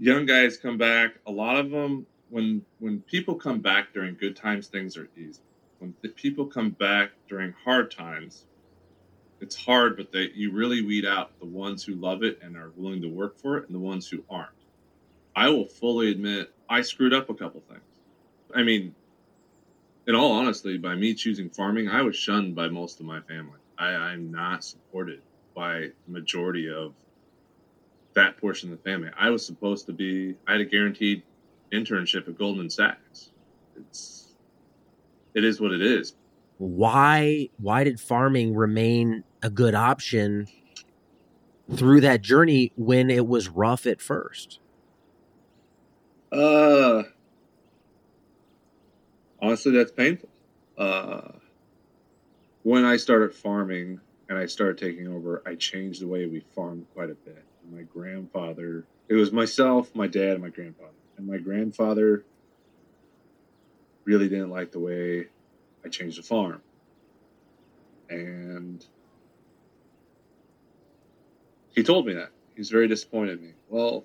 young guys come back. A lot of them, when when people come back during good times, things are easy. When people come back during hard times, it's hard, but they you really weed out the ones who love it and are willing to work for it, and the ones who aren't. I will fully admit I screwed up a couple things. I mean, in all honesty, by me choosing farming, I was shunned by most of my family. I, I'm not supported by the majority of that portion of the family. I was supposed to be, I had a guaranteed internship at Goldman Sachs. It's, it is what it is. Why, why did farming remain a good option through that journey when it was rough at first? Uh, honestly, that's painful. Uh, when I started farming and I started taking over, I changed the way we farmed quite a bit. My grandfather, it was myself, my dad, and my grandfather. And my grandfather really didn't like the way I changed the farm. And he told me that. He was very disappointed in me. Well,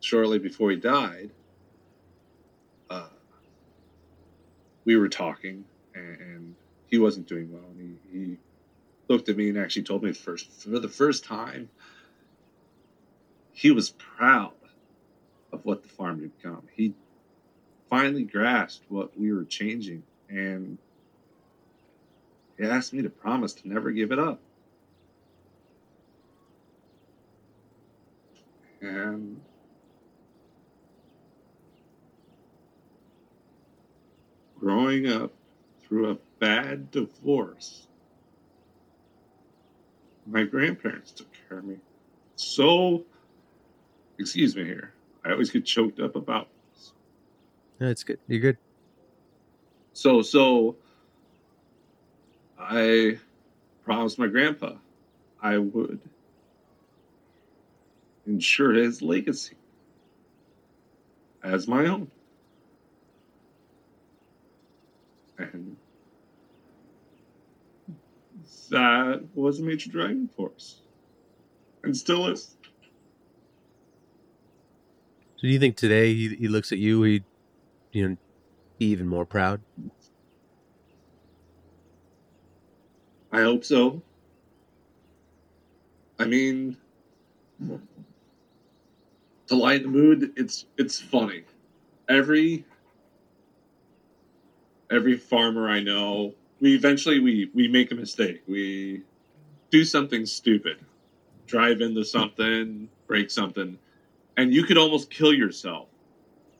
shortly before he died, uh, we were talking, and, and, he wasn't doing well. And he, he looked at me and actually told me first for the first time he was proud of what the farm had become. He finally grasped what we were changing, and he asked me to promise to never give it up. And growing up through a bad divorce, my grandparents took care of me. So, excuse me here. I always get choked up about this. That's good. You're good. So, so I promised my grandpa I would ensure his legacy as my own. And that was a major driving force and still is. So do you think today he, he looks at you, he, you know, be even more proud? I hope so. I mean, to lighten the mood, it's it's funny. Every every farmer I know, we eventually we we make a mistake. We do something stupid, drive into something, break something, and you could almost kill yourself.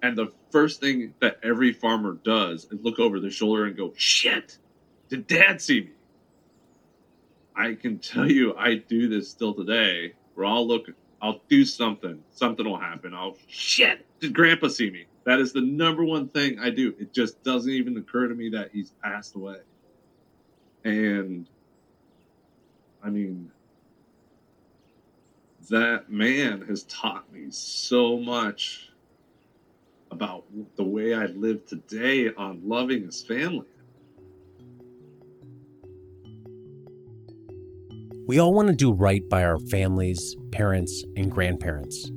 And the first thing that every farmer does is look over their shoulder and go, "Shit, did Dad see me?" I can tell you, I do this still today. Where I'll look, I'll do something, something will happen. I'll shit. Did Grandpa see me? That is the number one thing I do. It just doesn't even occur to me that he's passed away. And I mean, that man has taught me so much about the way I live today on loving his family. We all want to do right by our families, parents, and grandparents.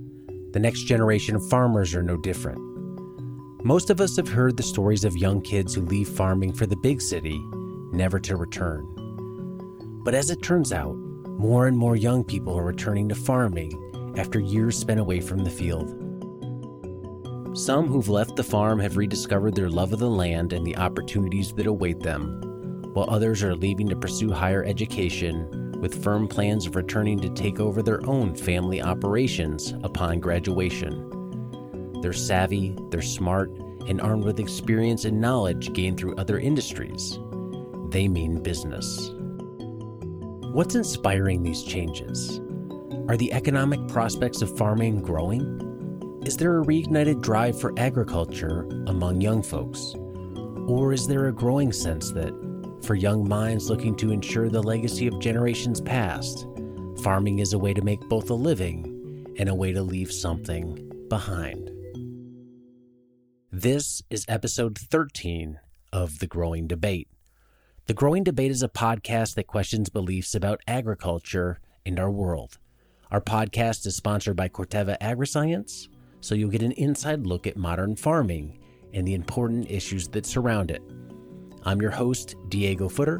The next generation of farmers are no different. Most of us have heard the stories of young kids who leave farming for the big city, never to return. But as it turns out, more and more young people are returning to farming after years spent away from the field. Some who've left the farm have rediscovered their love of the land and the opportunities that await them, while others are leaving to pursue higher education with firm plans of returning to take over their own family operations upon graduation. They're savvy, they're smart, and armed with experience and knowledge gained through other industries. They mean business. What's inspiring these changes? Are the economic prospects of farming growing? Is there a reignited drive for agriculture among young folks? Or is there a growing sense that for young minds looking to ensure the legacy of generations past, farming is a way to make both a living and a way to leave something behind. This is episode 13 of The Growing Debate. The Growing Debate is a podcast that questions beliefs about agriculture and our world. Our podcast is sponsored by Corteva Agriscience, so you'll get an inside look at modern farming and the important issues that surround it. I'm your host, Diego Footer.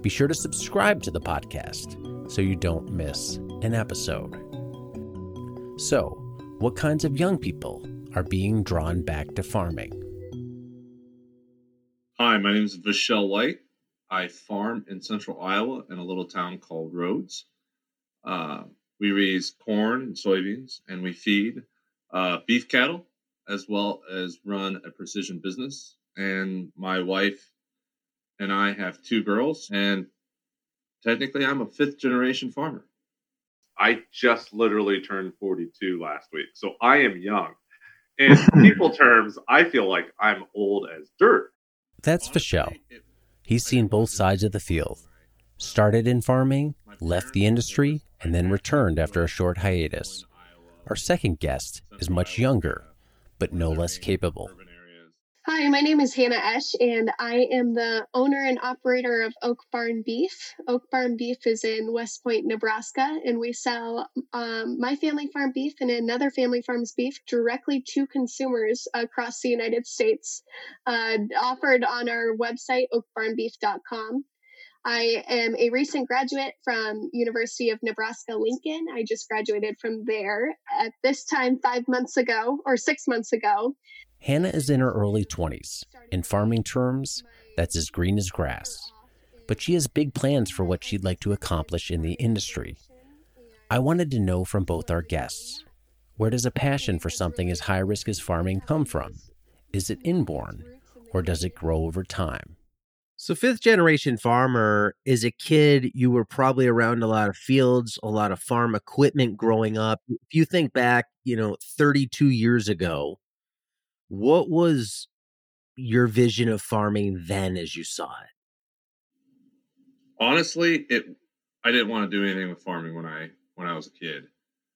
Be sure to subscribe to the podcast so you don't miss an episode. So, what kinds of young people are being drawn back to farming? Hi, my name is Vishel White. I farm in central Iowa in a little town called Rhodes. Uh, we raise corn and soybeans, and we feed uh, beef cattle as well as run a precision business. And my wife and I have two girls, and technically, I'm a fifth generation farmer. I just literally turned 42 last week, so I am young. In people terms, I feel like I'm old as dirt. That's Vishel. He's seen both sides of the field. Started in farming, left the industry, and then returned after a short hiatus. Our second guest is much younger, but no less capable. Hi, my name is Hannah Esch, and I am the owner and operator of Oak Barn Beef. Oak Barn Beef is in West Point, Nebraska, and we sell um, my family farm beef and another family farm's beef directly to consumers across the United States, uh, offered on our website, oakbarnbeef.com. I am a recent graduate from University of Nebraska Lincoln. I just graduated from there at this time 5 months ago or 6 months ago. Hannah is in her early 20s. In farming terms, that's as green as grass. But she has big plans for what she'd like to accomplish in the industry. I wanted to know from both our guests where does a passion for something as high risk as farming come from? Is it inborn, or does it grow over time? So, fifth generation farmer, is a kid, you were probably around a lot of fields, a lot of farm equipment growing up. If you think back, you know, 32 years ago, what was your vision of farming then as you saw it? Honestly, it I didn't want to do anything with farming when I when I was a kid.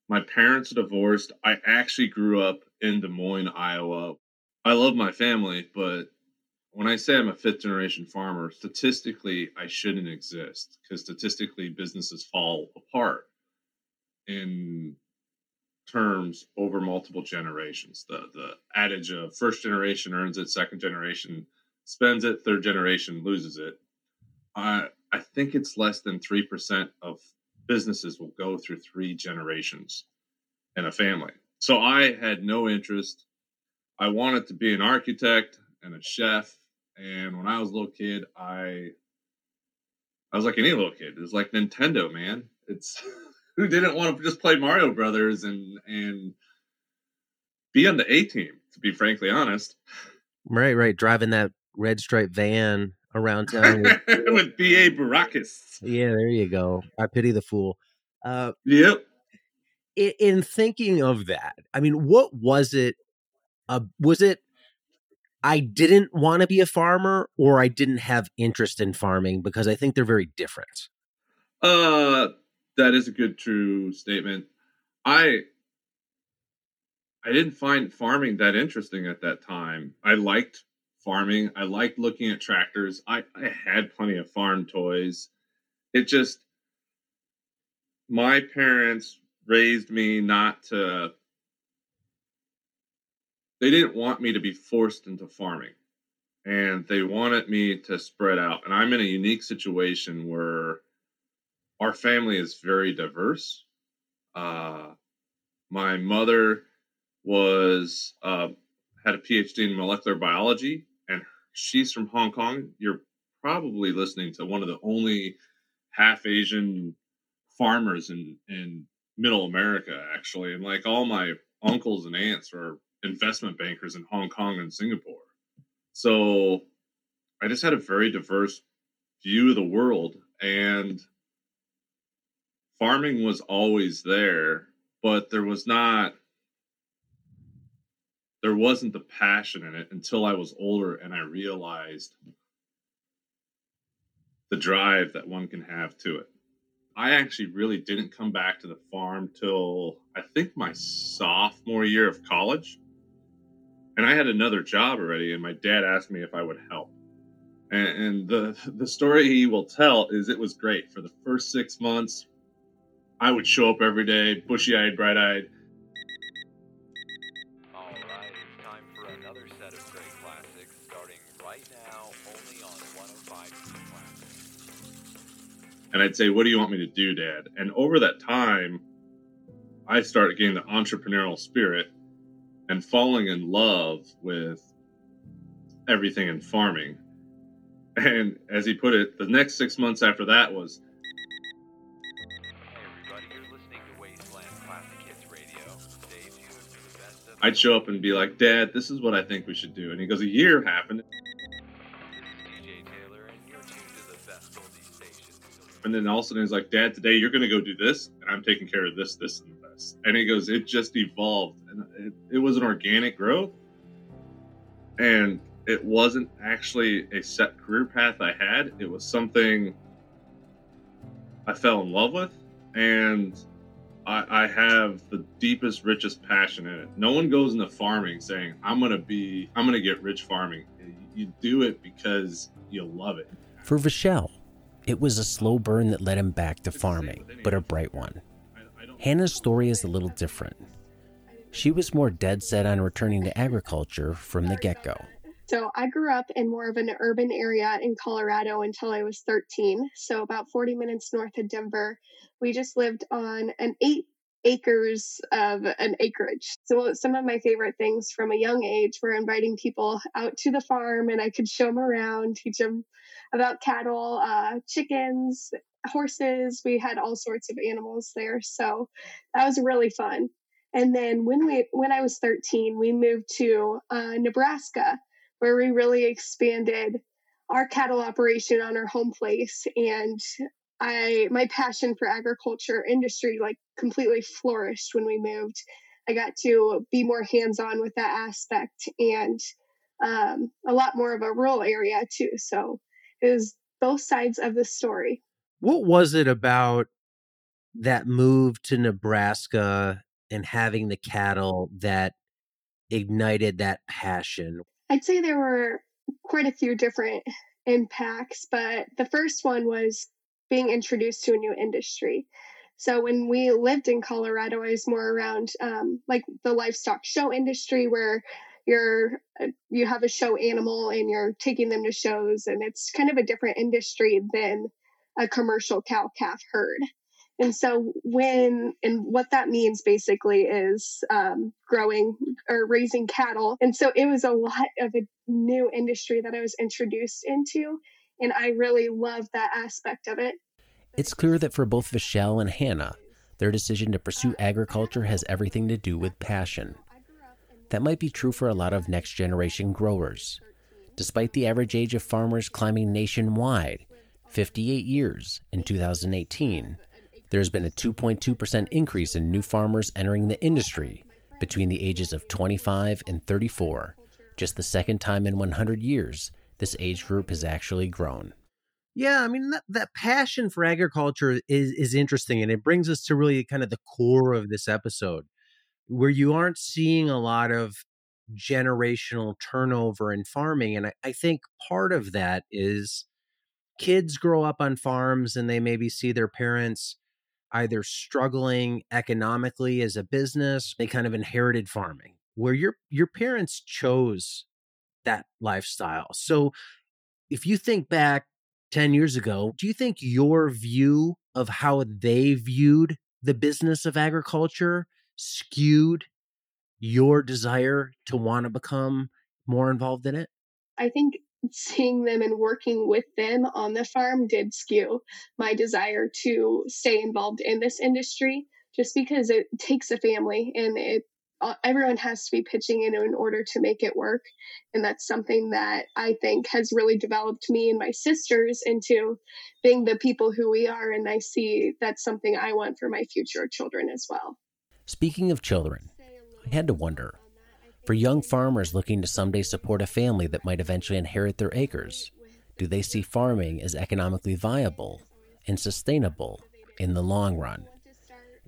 My parents divorced. I actually grew up in Des Moines, Iowa. I love my family, but when I say I'm a fifth generation farmer, statistically, I shouldn't exist because statistically, businesses fall apart in terms over multiple generations. The the adage of first generation earns it, second generation spends it, third generation loses it. I I think it's less than three percent of businesses will go through three generations in a family. So I had no interest. I wanted to be an architect and a chef and when I was a little kid, I I was like any little kid. It was like Nintendo, man. It's who didn't want to just play Mario Brothers and and be on the A team, to be frankly honest. Right, right. Driving that red stripe van around town with, with B.A. Baracus. Yeah, there you go. I pity the fool. Uh, yep. In, in thinking of that, I mean, what was it? Uh, was it I didn't want to be a farmer or I didn't have interest in farming because I think they're very different. Uh that is a good true statement. I I didn't find farming that interesting at that time. I liked farming. I liked looking at tractors. I, I had plenty of farm toys. It just my parents raised me not to they didn't want me to be forced into farming and they wanted me to spread out and i'm in a unique situation where our family is very diverse uh, my mother was uh, had a phd in molecular biology and she's from hong kong you're probably listening to one of the only half asian farmers in in middle america actually and like all my uncles and aunts are investment bankers in Hong Kong and Singapore. So I just had a very diverse view of the world and farming was always there, but there was not there wasn't the passion in it until I was older and I realized the drive that one can have to it. I actually really didn't come back to the farm till I think my sophomore year of college and I had another job already, and my dad asked me if I would help. And, and the the story he will tell is it was great for the first six months. I would show up every day, bushy eyed, bright eyed. and I'd say, "What do you want me to do, Dad?" And over that time, I started getting the entrepreneurial spirit and falling in love with everything in farming. And as he put it, the next six months after that was I'd show up and be like, Dad, this is what I think we should do. And he goes, A year happened. And then all of a sudden he's like, Dad, today you're going to go do this, and I'm taking care of this, this, and this. And he goes, It just evolved. And it, it was an organic growth. And it wasn't actually a set career path I had. It was something I fell in love with. And I, I, have the deepest, richest passion in it. No one goes into farming saying, I'm going to be, I'm going to get rich farming. You do it because you love it. For Vishal, it was a slow burn that led him back to farming, but a bright one. Hannah's story is a little different. She was more dead set on returning to agriculture from the get go. So I grew up in more of an urban area in Colorado until I was 13. So about 40 minutes north of Denver. We just lived on an eight acres of an acreage. So some of my favorite things from a young age were inviting people out to the farm and I could show them around, teach them about cattle, uh, chickens, horses. We had all sorts of animals there. So that was really fun. And then when we when I was 13, we moved to uh, Nebraska where we really expanded our cattle operation on our home place and I my passion for agriculture industry like completely flourished when we moved. I got to be more hands on with that aspect and um, a lot more of a rural area too. So it was both sides of the story. What was it about that move to Nebraska and having the cattle that ignited that passion? I'd say there were quite a few different impacts, but the first one was being introduced to a new industry. So when we lived in Colorado, I was more around um, like the livestock show industry where you're uh, you have a show animal and you're taking them to shows and it's kind of a different industry than a commercial cow calf herd. And so when and what that means basically is um, growing or raising cattle. And so it was a lot of a new industry that I was introduced into, and I really love that aspect of it. It's clear that for both Vishal and Hannah, their decision to pursue agriculture has everything to do with passion. That might be true for a lot of next generation growers. Despite the average age of farmers climbing nationwide, 58 years in 2018, there's been a 2.2% increase in new farmers entering the industry between the ages of 25 and 34. Just the second time in 100 years this age group has actually grown. Yeah, I mean that, that passion for agriculture is is interesting and it brings us to really kind of the core of this episode where you aren't seeing a lot of generational turnover in farming and I, I think part of that is kids grow up on farms and they maybe see their parents either struggling economically as a business, they kind of inherited farming where your your parents chose that lifestyle. So if you think back 10 years ago, do you think your view of how they viewed the business of agriculture skewed your desire to want to become more involved in it? I think seeing them and working with them on the farm did skew my desire to stay involved in this industry just because it takes a family and it uh, everyone has to be pitching in in order to make it work. And that's something that i think has really developed me and my sisters into being the people who we are. And i see that's something i want for my future children as well. Speaking of children i had to wonder for young farmers looking to someday support a family that might eventually inherit their acres, do they see farming as economically viable and sustainable in the long run?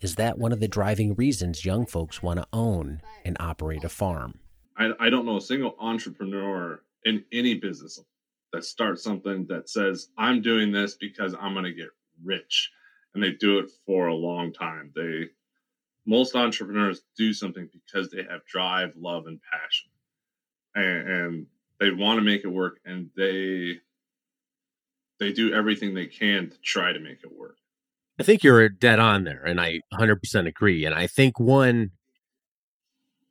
Is that one of the driving reasons young folks want to own and operate a farm? I, I don't know a single entrepreneur in any business that starts something that says, I'm doing this because I'm going to get rich. And they do it for a long time. They most entrepreneurs do something because they have drive, love, and passion, and, and they want to make it work, and they they do everything they can to try to make it work. I think you're dead on there, and I 100% agree. And I think one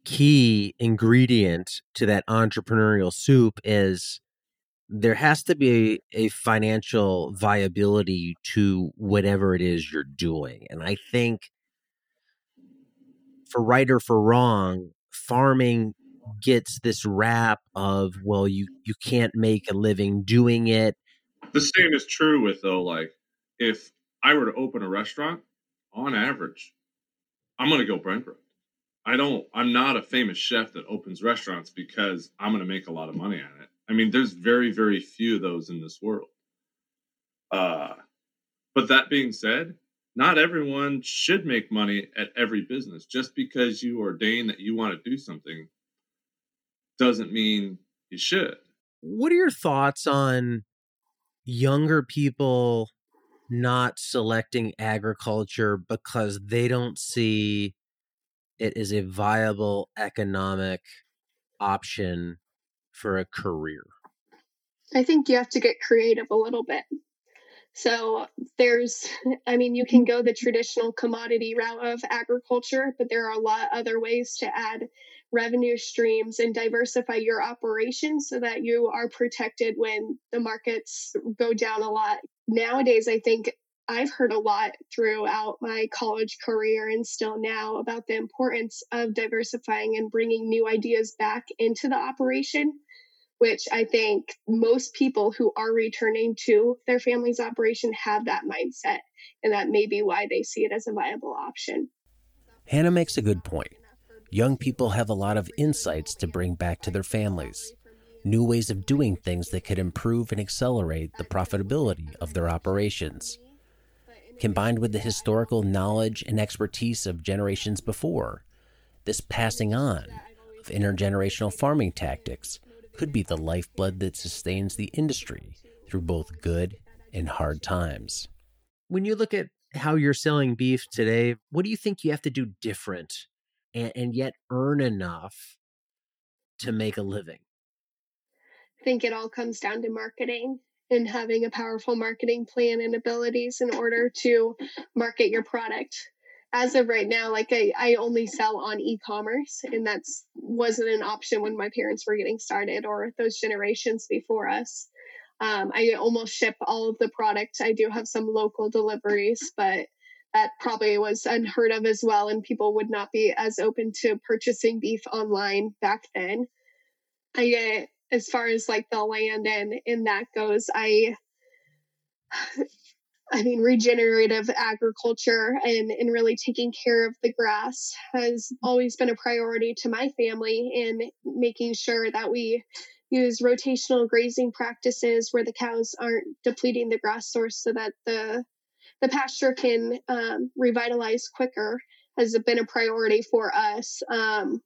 key ingredient to that entrepreneurial soup is there has to be a, a, financial viability to whatever it is you're doing. And I think for right or for wrong, farming gets this rap of, well, you, you can't make a living doing it. The same is true with though, like if I were to open a restaurant, on average, I'm gonna go bankrupt. I don't I'm not a famous chef that opens restaurants because I'm gonna make a lot of money on it. I mean, there's very, very few of those in this world. Uh but that being said, not everyone should make money at every business. Just because you ordain that you want to do something doesn't mean you should. What are your thoughts on younger people not selecting agriculture because they don't see it as a viable economic option for a career? I think you have to get creative a little bit. So there's, I mean, you can mm-hmm. go the traditional commodity route of agriculture, but there are a lot other ways to add revenue streams and diversify your operations so that you are protected when the markets go down a lot. Nowadays, I think I've heard a lot throughout my college career and still now about the importance of diversifying and bringing new ideas back into the operation, which I think most people who are returning to their family's operation have that mindset. And that may be why they see it as a viable option. Hannah makes a good point. Young people have a lot of insights to bring back to their families, new ways of doing things that could improve and accelerate the profitability of their operations combined with the historical knowledge and expertise of generations before. This passing on of intergenerational farming tactics could be the lifeblood that sustains the industry through both good and hard times. When you look at how you're selling beef today, what do you think you have to do different and, and yet earn enough to make a living? I think it all comes down to marketing and having a powerful marketing plan and abilities in order to market your product as of right now like i, I only sell on e-commerce and that's wasn't an option when my parents were getting started or those generations before us. Um, i almost ship all of the product. I do have some local deliveries but that probably was unheard of as well and people would not be as open to purchasing beef online back then. I get as far as like the land and in that goes i i mean regenerative agriculture and and really taking care of the grass has always been a priority to my family in making sure that we use rotational grazing practices where the cows aren't depleting the grass source so that the the pasture can um, revitalize quicker has been a priority for us. Um,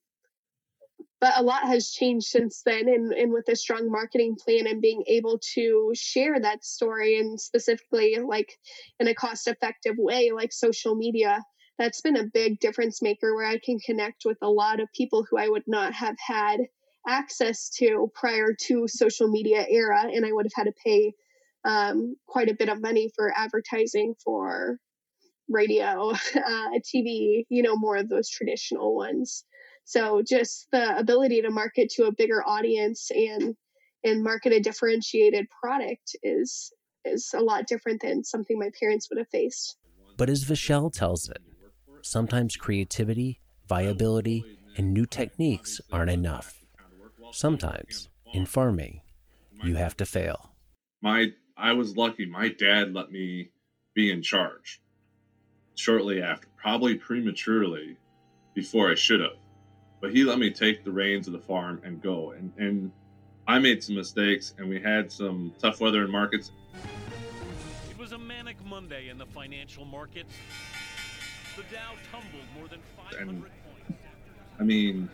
but a lot has changed since then and, and with a strong marketing plan and being able to share that story and specifically like in a cost effective way like social media that's been a big difference maker where i can connect with a lot of people who i would not have had access to prior to social media era and i would have had to pay um, quite a bit of money for advertising for radio uh, tv you know more of those traditional ones so just the ability to market to a bigger audience and and market a differentiated product is is a lot different than something my parents would have faced. But as Vishal tells it, sometimes creativity, viability, and new techniques aren't enough. Sometimes in farming, you have to fail. My I was lucky. My dad let me be in charge shortly after, probably prematurely before I should have but he let me take the reins of the farm and go. And, and I made some mistakes, and we had some tough weather in markets. It was a manic Monday in the financial markets. The Dow tumbled more than 500 and, points. I mean,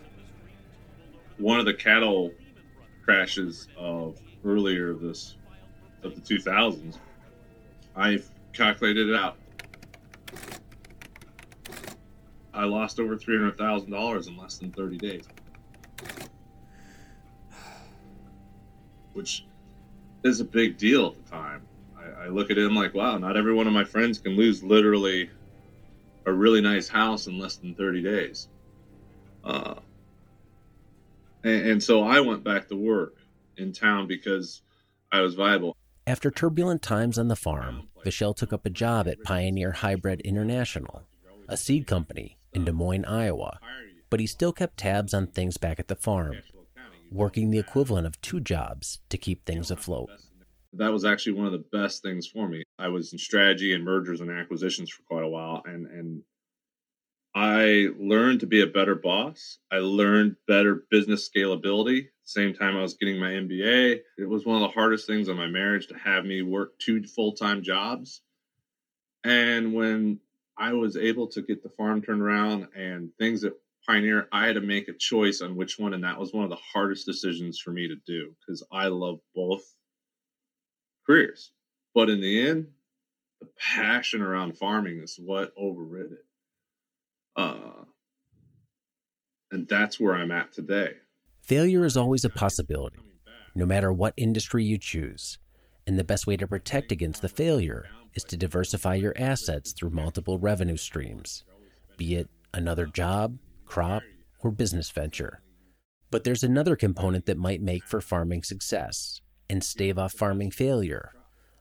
one of the cattle crashes of earlier this of the 2000s, I've calculated it out. I lost over three hundred thousand dollars in less than thirty days, which is a big deal at the time. I, I look at it, I'm like, wow, not every one of my friends can lose literally a really nice house in less than 30 days. Uh, and, and so I went back to work in town because I was viable. After turbulent times on the farm, Vachelle took up a job at Pioneer Hi-Bred International, a seed company in Des Moines, Iowa. But he still kept tabs on things back at the farm, working the equivalent of two jobs to keep things afloat. That was actually one of the best things for me. I was in strategy and mergers and acquisitions for quite a while, and and I learned to be a better boss. I learned better business scalability. Same time I was getting my MBA. It was one of the hardest things in my marriage to have me work two full time jobs. And when I was able to get the farm turned around and things at Pioneer, I had to make a choice on which one. And that was one of the hardest decisions for me to do because I love both careers. But in the end, the passion around farming is what overrid it. Uh, and that's where I'm at today. Failure is always a possibility, no matter what industry you choose. And the best way to protect against the failure is to diversify your assets through multiple revenue streams, be it another job, crop, or business venture. But there's another component that might make for farming success and stave off farming failure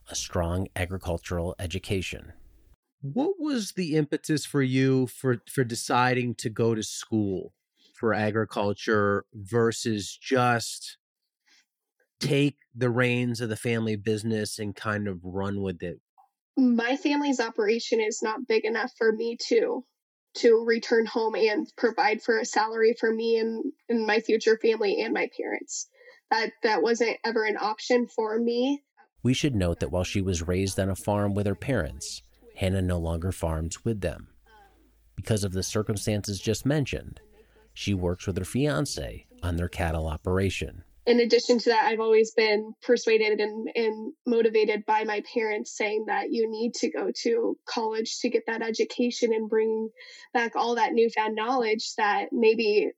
a strong agricultural education. What was the impetus for you for for deciding to go to school for agriculture versus just take the reins of the family business and kind of run with it? My family's operation is not big enough for me to to return home and provide for a salary for me and, and my future family and my parents. That that wasn't ever an option for me. We should note that while she was raised on a farm with her parents, Hannah no longer farms with them. Because of the circumstances just mentioned, she works with her fiance on their cattle operation. In addition to that, I've always been persuaded and, and motivated by my parents saying that you need to go to college to get that education and bring back all that newfound knowledge that maybe,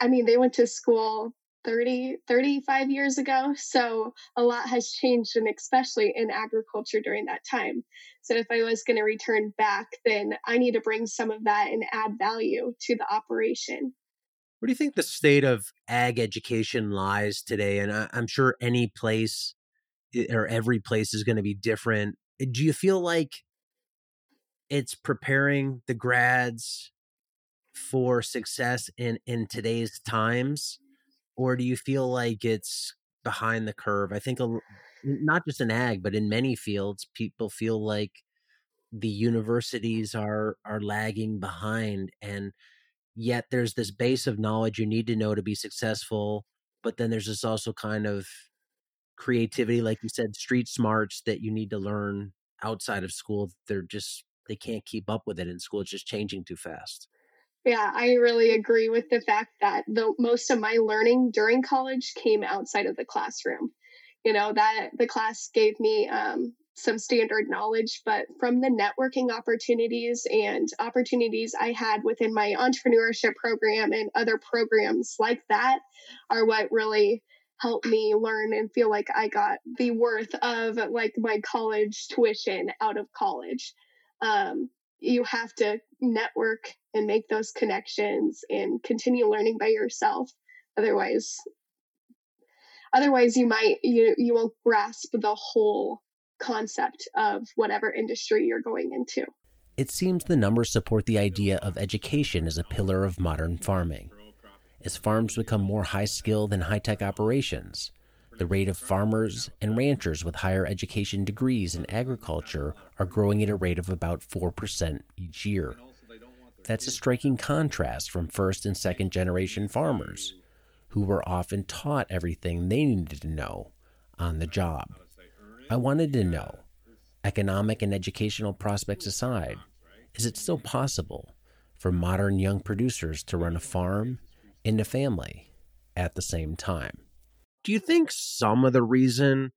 I mean, they went to school 30 35 years ago. So a lot has changed and especially in agriculture during that time. So if i was going to return back then i need to bring some of that and add value to the operation where do you think the state of ag education lies today? And I, i'm sure any place eh, or every place is going to be different. Eh, do you feel like it's preparing the grads for success in in today's times? Or do you feel like it's behind the curve? I think a, not just in ag, but in many fields, people feel like the universities are are lagging behind, and yet there's this base of knowledge you need to know to be successful. But then there's this also kind of creativity, like you said, street smarts that you need to learn outside of school. They're just they can't keep up with it in school. It's just changing too fast. Yeah, I really agree with the fact that the most of my learning during college came outside of the classroom. You know, that the class gave me um, some standard knowledge, but from the networking opportunities and opportunities I had within my entrepreneurship program and other programs like that are what really helped me learn and feel like I got the worth of like my college tuition out of college. Um, you have to network and make those connections and continue learning by yourself otherwise otherwise you might you you won't grasp the whole concept of whatever industry you're going into it seems the numbers support the idea of education as a pillar of modern farming as farms become more high skilled and high tech operations the rate of farmers and ranchers with higher education degrees in agriculture are growing at a rate of about 4% each year. That's a striking contrast from first and second generation farmers, who were often taught everything they needed to know on the job. I wanted to know, economic and educational prospects aside, is it still possible for modern young producers to run a farm and a family at the same time? do you think some of the reason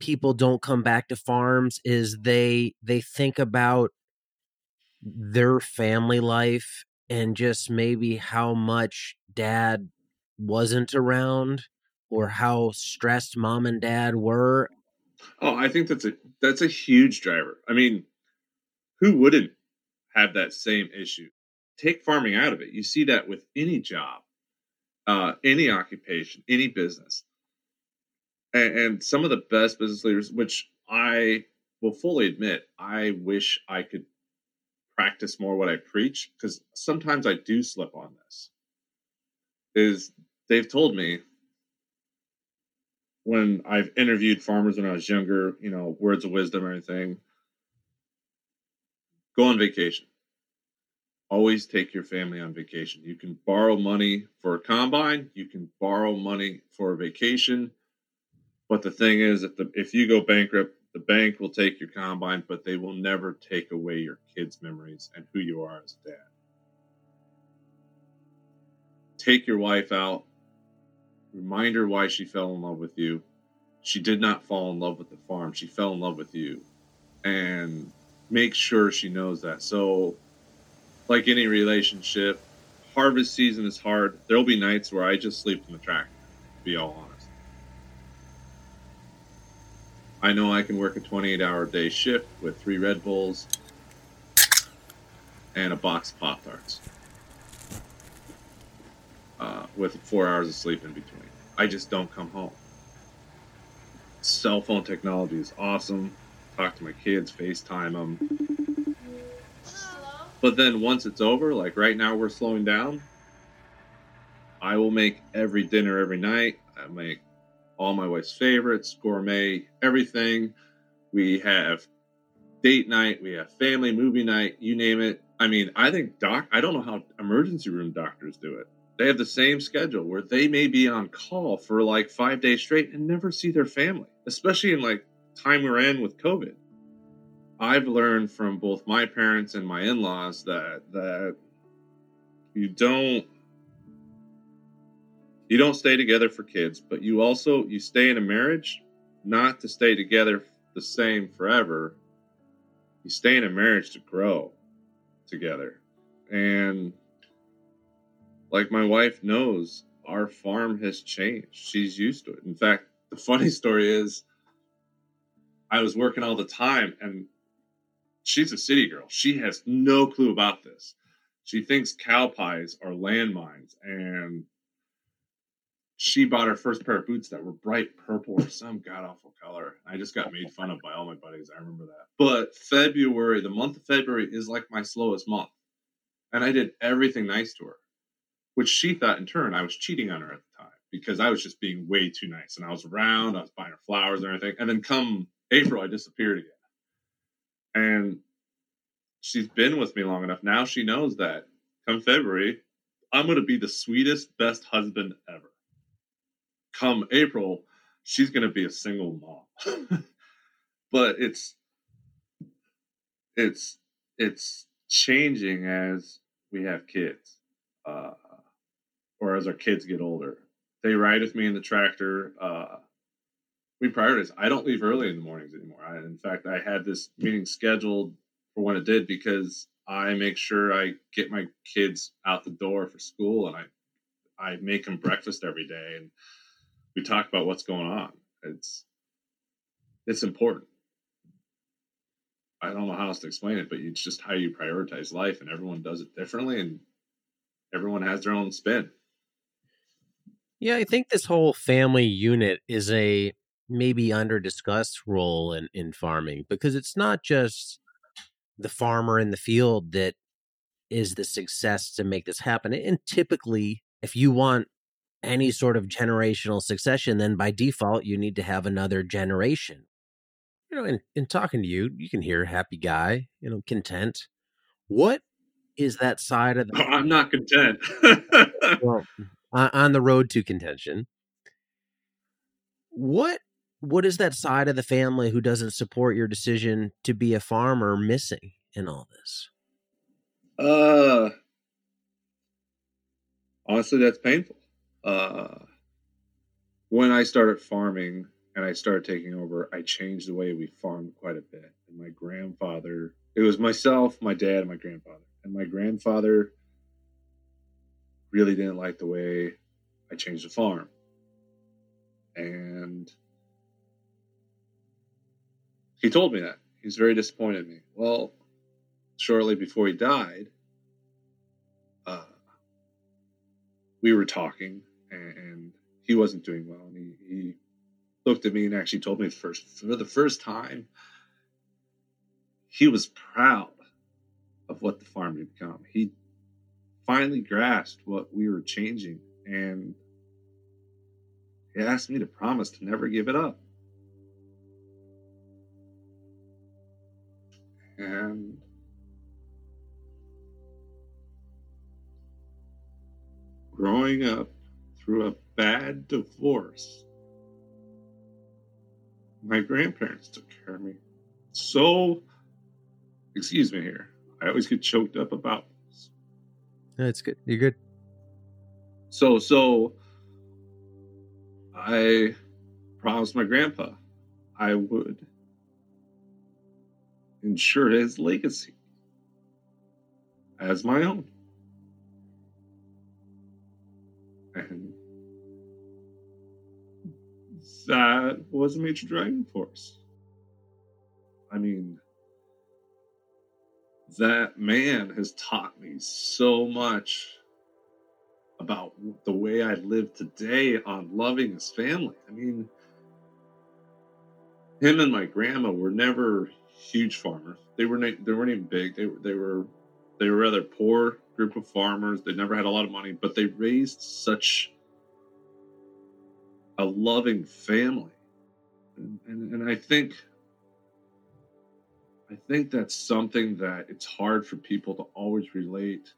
people don't come back to farms is they they think about their family life and just maybe how much dad wasn't around or how stressed mom and dad were Oh, I think that's a that's a huge driver. I mean, who wouldn't have that same issue? Take farming out of it. You see that with any job, uh, any occupation, any business. And, and some of the best business leaders, which I will fully admit, I wish I could practice more what I preach because sometimes I do slip on this. Is they've told me when I've interviewed farmers when I was younger, you know, words of wisdom or anything, go on vacation. Always take your family on vacation. You can borrow money for a combine, you can borrow money for a vacation. But the thing is, if, the, if you go bankrupt, the bank will take your combine, but they will never take away your kids' memories and who you are as a dad. Take your wife out, remind her why she fell in love with you. She did not fall in love with the farm, she fell in love with you. And make sure she knows that. So, like any relationship, harvest season is hard. There'll be nights where I just sleep in the tractor, to be all honest. I know I can work a 28 hour day shift with three Red Bulls and a box of Pop Tarts with four hours of sleep in between. I just don't come home. Cell phone technology is awesome. Talk to my kids, FaceTime them. But then once it's over, like right now we're slowing down, I will make every dinner every night. I make all my wife's favorites, gourmet, everything. We have date night, we have family movie night, you name it. I mean, I think doc I don't know how emergency room doctors do it. They have the same schedule where they may be on call for like 5 days straight and never see their family, especially in like time we're in with COVID. I've learned from both my parents and my in-laws that that you don't you don't stay together for kids, but you also you stay in a marriage not to stay together the same forever. You stay in a marriage to grow together. And like my wife knows, our farm has changed. She's used to it. In fact, the funny story is I was working all the time and she's a city girl. She has no clue about this. She thinks cow pies are landmines and she bought her first pair of boots that were bright purple or some god awful color. I just got made fun of by all my buddies. I remember that. But February, the month of February, is like my slowest month. And I did everything nice to her, which she thought in turn I was cheating on her at the time because I was just being way too nice. And I was around, I was buying her flowers and everything. And then come April, I disappeared again. And she's been with me long enough. Now she knows that come February, I'm going to be the sweetest, best husband ever come April, she's going to be a single mom. but it's it's it's changing as we have kids, uh, or as our kids get older. They ride with me in the tractor. Uh, we prioritize. I don't leave early in the mornings anymore. I, in fact, I had this meeting scheduled for when it did because I make sure I get my kids out the door for school and I I make them breakfast every day and we talk about what's going on. It's it's important. I don't know how else to explain it, but it's just how you prioritize life, and everyone does it differently, and everyone has their own spin. Yeah, I think this whole family unit is a maybe under discussed role in, in farming because it's not just the farmer in the field that is the success to make this happen. And typically, if you want any sort of generational succession, then by default, you need to have another generation. You know, in, in talking to you, you can hear happy guy, you know, content. What is that side of the. Oh, I'm not content. well, on the road to contention. What what is that side of the family who doesn't support your decision to be a farmer missing in all this? Uh honestly that's painful uh, when I started farming and I started taking over, I changed the way we farmed quite a bit. And my grandfather, it was myself, my dad, and my grandfather. And my grandfather really didn't like the way I changed the farm. And he told me that. He was very disappointed in me. Well, shortly before he died, uh, we were talking, and, and, he wasn't doing well. And he, he looked at me and actually told me first for the first time he was proud of what the farm had become. He finally grasped what we were changing and he asked me to promise to never give it up. And growing up through a bad divorce, my grandparents took care of me. So, excuse me here. I always get choked up about this. That's good. You're good. So, so I promised my grandpa I would ensure his legacy as my own. And that was a major driving force. I mean, that man has taught me so much about the way I live today on loving his family. I mean, him and my grandma were never huge farmers. They were they weren't even big. They were they were they were rather poor group of farmers. They never had a lot of money, but they raised such a loving family, and, and, and I think I think that's something that it's hard for people to always relate.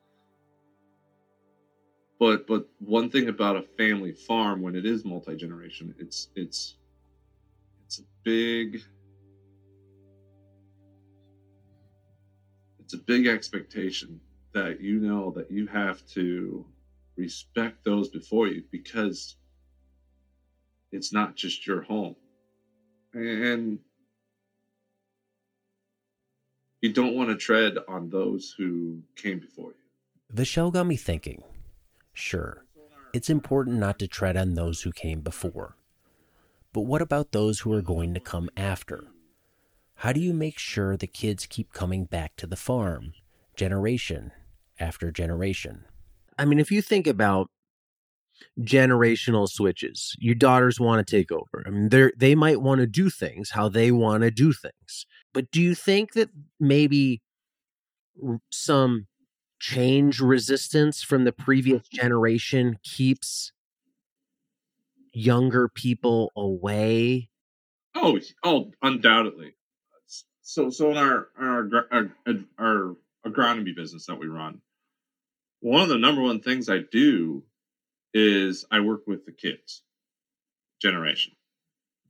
But but one thing about a family farm when it is multi generation, it's it's it's a big it's a big expectation that you know that you have to respect those before you because it's not just your home. And you don't want to tread on those who came before you. The show got me thinking. Sure, it's important not to tread on those who came before. But what about those who are going to come after? How do you make sure the kids keep coming back to the farm, generation after generation? I mean, if you think about generational switches, your daughters want to take over. I mean, they they might want to do things how they want to do things. But do you think that maybe some change resistance from the previous mm-hmm. generation keeps younger people away? Oh, oh, undoubtedly so so in our our our, our agronomy business that we run, one of the number one things I do is I work with the kids generation.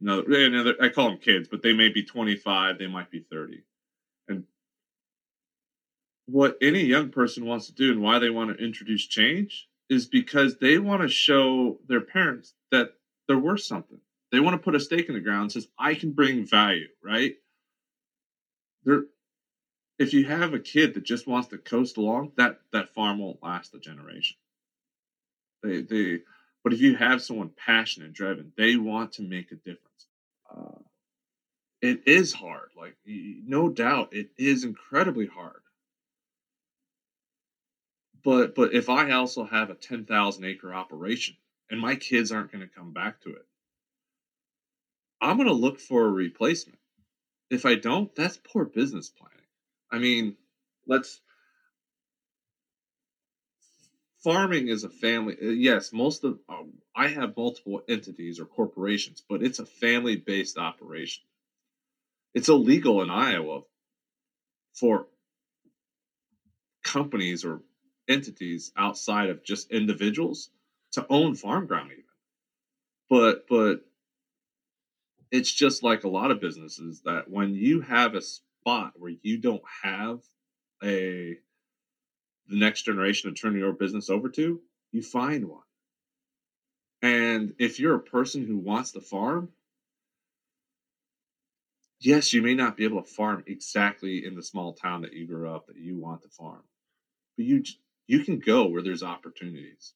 No, I call them kids, but they may be 25, they might be 30. And what any young person wants to do and why they want to introduce change is because they want to show their parents that they're worth something. They want to put a stake in the ground says, I can bring value, right? there if you have a kid that just wants to coast along, that that farm won't last a generation. They they but if you have someone passionate and driven, they want to make a difference. Uh, it is hard, like no doubt, it is incredibly hard. But but if I also have a ten thousand acre operation and my kids aren't going to come back to it, I'm going to look for a replacement if I don't, that's poor business planning. I mean, let's farming is a family. Uh, yes, most of um, I have multiple entities or corporations, but it's a family-based operation. It's illegal in Iowa for companies or entities outside of just individuals to own farm ground even. But but it's just like a lot of businesses that when you have a spot where you don't have a the next generation to turn your business over to, you find one. And if you're a person who wants to farm, yes, you may not be able to farm exactly in the small town that you grew up that you want to farm, but you you can go where there's opportunities.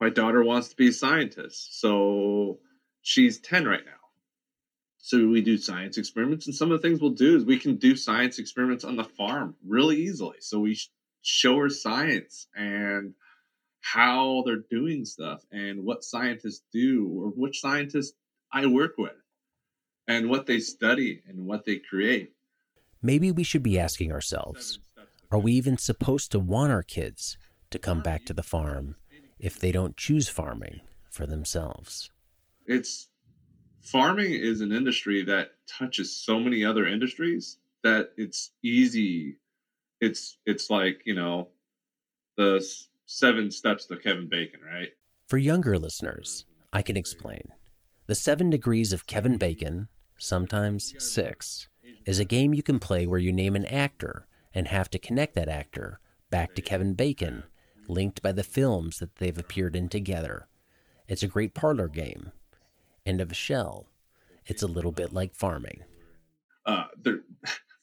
My daughter wants to be a scientist, so she's 10 right now So we do science experiments, and some of the things we'll do is we can do science experiments on the farm really easily. So we show her science and how they're doing stuff and what scientists do or which scientists I work with and what they study and what they create. Maybe we should be asking ourselves are we even supposed to want our kids to come back to the farm if they don't choose farming for themselves? It's farming is an industry that touches so many other industries that it's easy. It's it's like, you know, the seven steps to Kevin Bacon, right? For younger listeners, I can explain. The seven degrees of Kevin Bacon, sometimes six, is a game you can play where you name an actor and have to connect that actor back to Kevin Bacon, linked by the films that they've appeared in together. It's a great parlor game. And of a shell, it's a little bit like farming. Uh,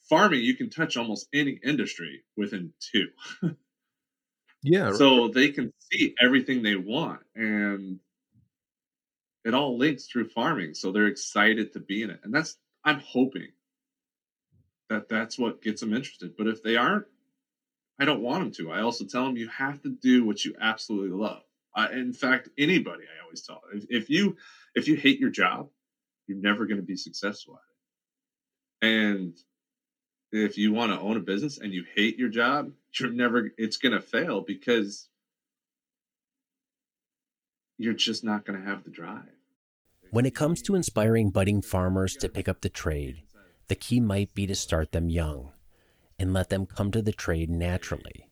farming, you can touch almost any industry within two. yeah. So they can see everything they want. And it all links through farming. So they're excited to be in it. And that's, I'm hoping that that's what gets them interested. But if they aren't, I don't want them to. I also tell them you have to do what you absolutely love. Uh, in fact, anybody, I always tell if, if you if you hate your job, you're never going to be successful at it. And if you want to own a business and you hate your job, you're never. It's going to fail because you're just not going to have the drive. When it comes to inspiring budding farmers to pick up the trade, the key might be to start them young and let them come to the trade naturally.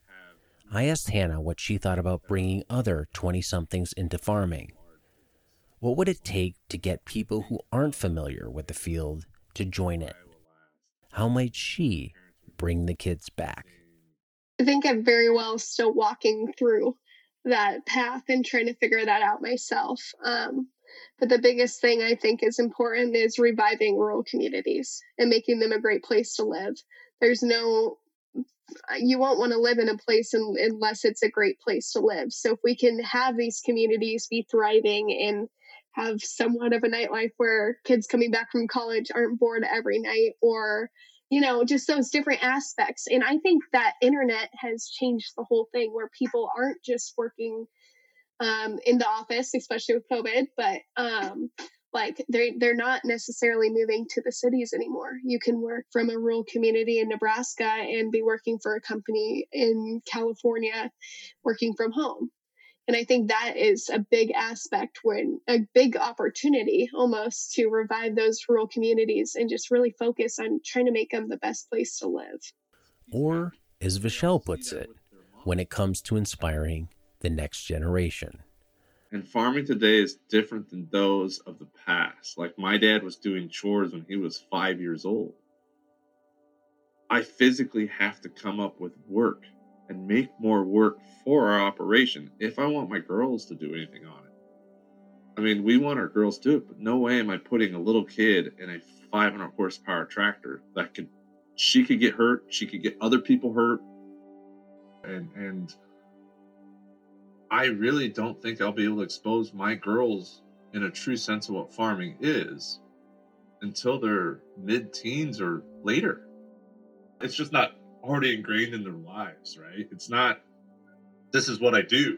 I asked Hannah what she thought about bringing other 20 somethings into farming. What would it take to get people who aren't familiar with the field to join it? How might she bring the kids back? I think I'm very well still walking through that path and trying to figure that out myself. Um, but the biggest thing I think is important is reviving rural communities and making them a great place to live. There's no you won't want to live in a place unless it's a great place to live. So if we can have these communities be thriving and have somewhat of a nightlife where kids coming back from college aren't bored every night or you know just those different aspects and i think that internet has changed the whole thing where people aren't just working um, in the office, especially with COVID, but um, like they're they're not necessarily moving to the cities anymore. You can work from a rural community in Nebraska and be working for a company in California, working from home. And I think that is a big aspect when a big opportunity almost to revive those rural communities and just really focus on trying to make them the best place to live. Or, as Vachelle puts it, when it comes to inspiring the next generation. And farming today is different than those of the past. Like my dad was doing chores when he was five years old. I physically have to come up with work and make more work for our operation if I want my girls to do anything on it. I mean, we want our girls to do it, but no way am I putting a little kid in a 500 horsepower tractor that could, she could get hurt, she could get other people hurt, and and I really don't think I'll be able to expose my girls in a true sense of what farming is until they're mid teens or later. It's just not already ingrained in their lives, right? It's not, this is what I do.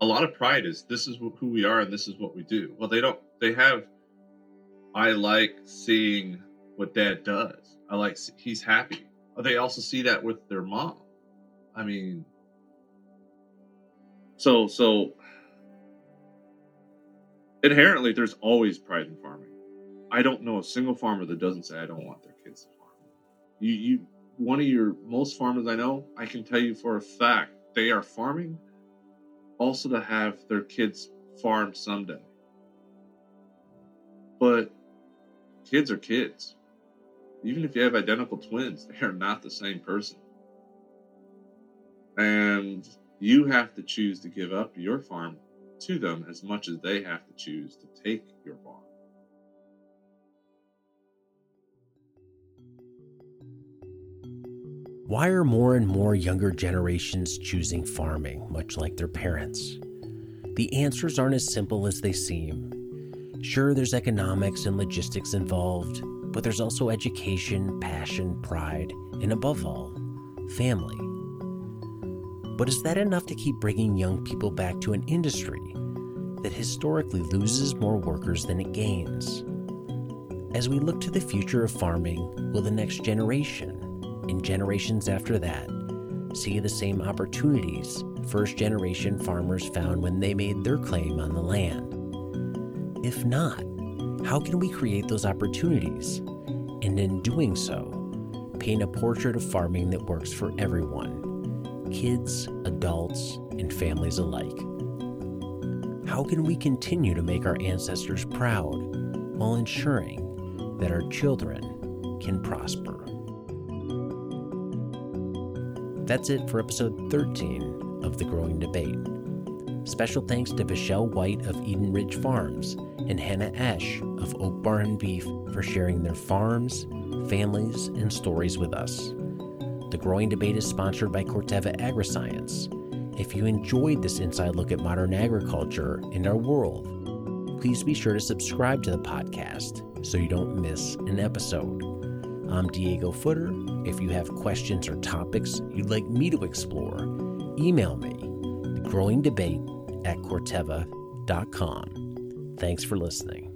A lot of pride is this is who we are and this is what we do. Well, they don't, they have, I like seeing what dad does. I like, he's happy. They also see that with their mom. I mean, so so inherently there's always pride in farming. I don't know a single farmer that doesn't say I don't want their kids to farm. You you one of your most farmers I know, I can tell you for a fact they are farming also to have their kids farm someday. But kids are kids. Even if you have identical twins, they are not the same person. And you have to choose to give up your farm to them as much as they have to choose to take your farm. Why are more and more younger generations choosing farming, much like their parents? The answers aren't as simple as they seem. Sure, there's economics and logistics involved, but there's also education, passion, pride, and above all, family. But is that enough to keep bringing young people back to an industry that historically loses more workers than it gains? As we look to the future of farming, will the next generation and generations after that see the same opportunities first generation farmers found when they made their claim on the land? If not, how can we create those opportunities? And in doing so, paint a portrait of farming that works for everyone kids, adults, and families alike. How can we continue to make our ancestors proud while ensuring that our children can prosper? That's it for episode 13 of The Growing Debate. Special thanks to Vachelle White of Eden Ridge Farms and Hannah Esch of Oak Barn Beef for sharing their farms, families, and stories with us. The Growing Debate is sponsored by Corteva Agriscience. If you enjoyed this inside look at modern agriculture and our world, please be sure to subscribe to the podcast so you don't miss an episode. I'm Diego Footer. If you have questions or topics you'd like me to explore, email me, growingdebate at corteva.com. Thanks for listening.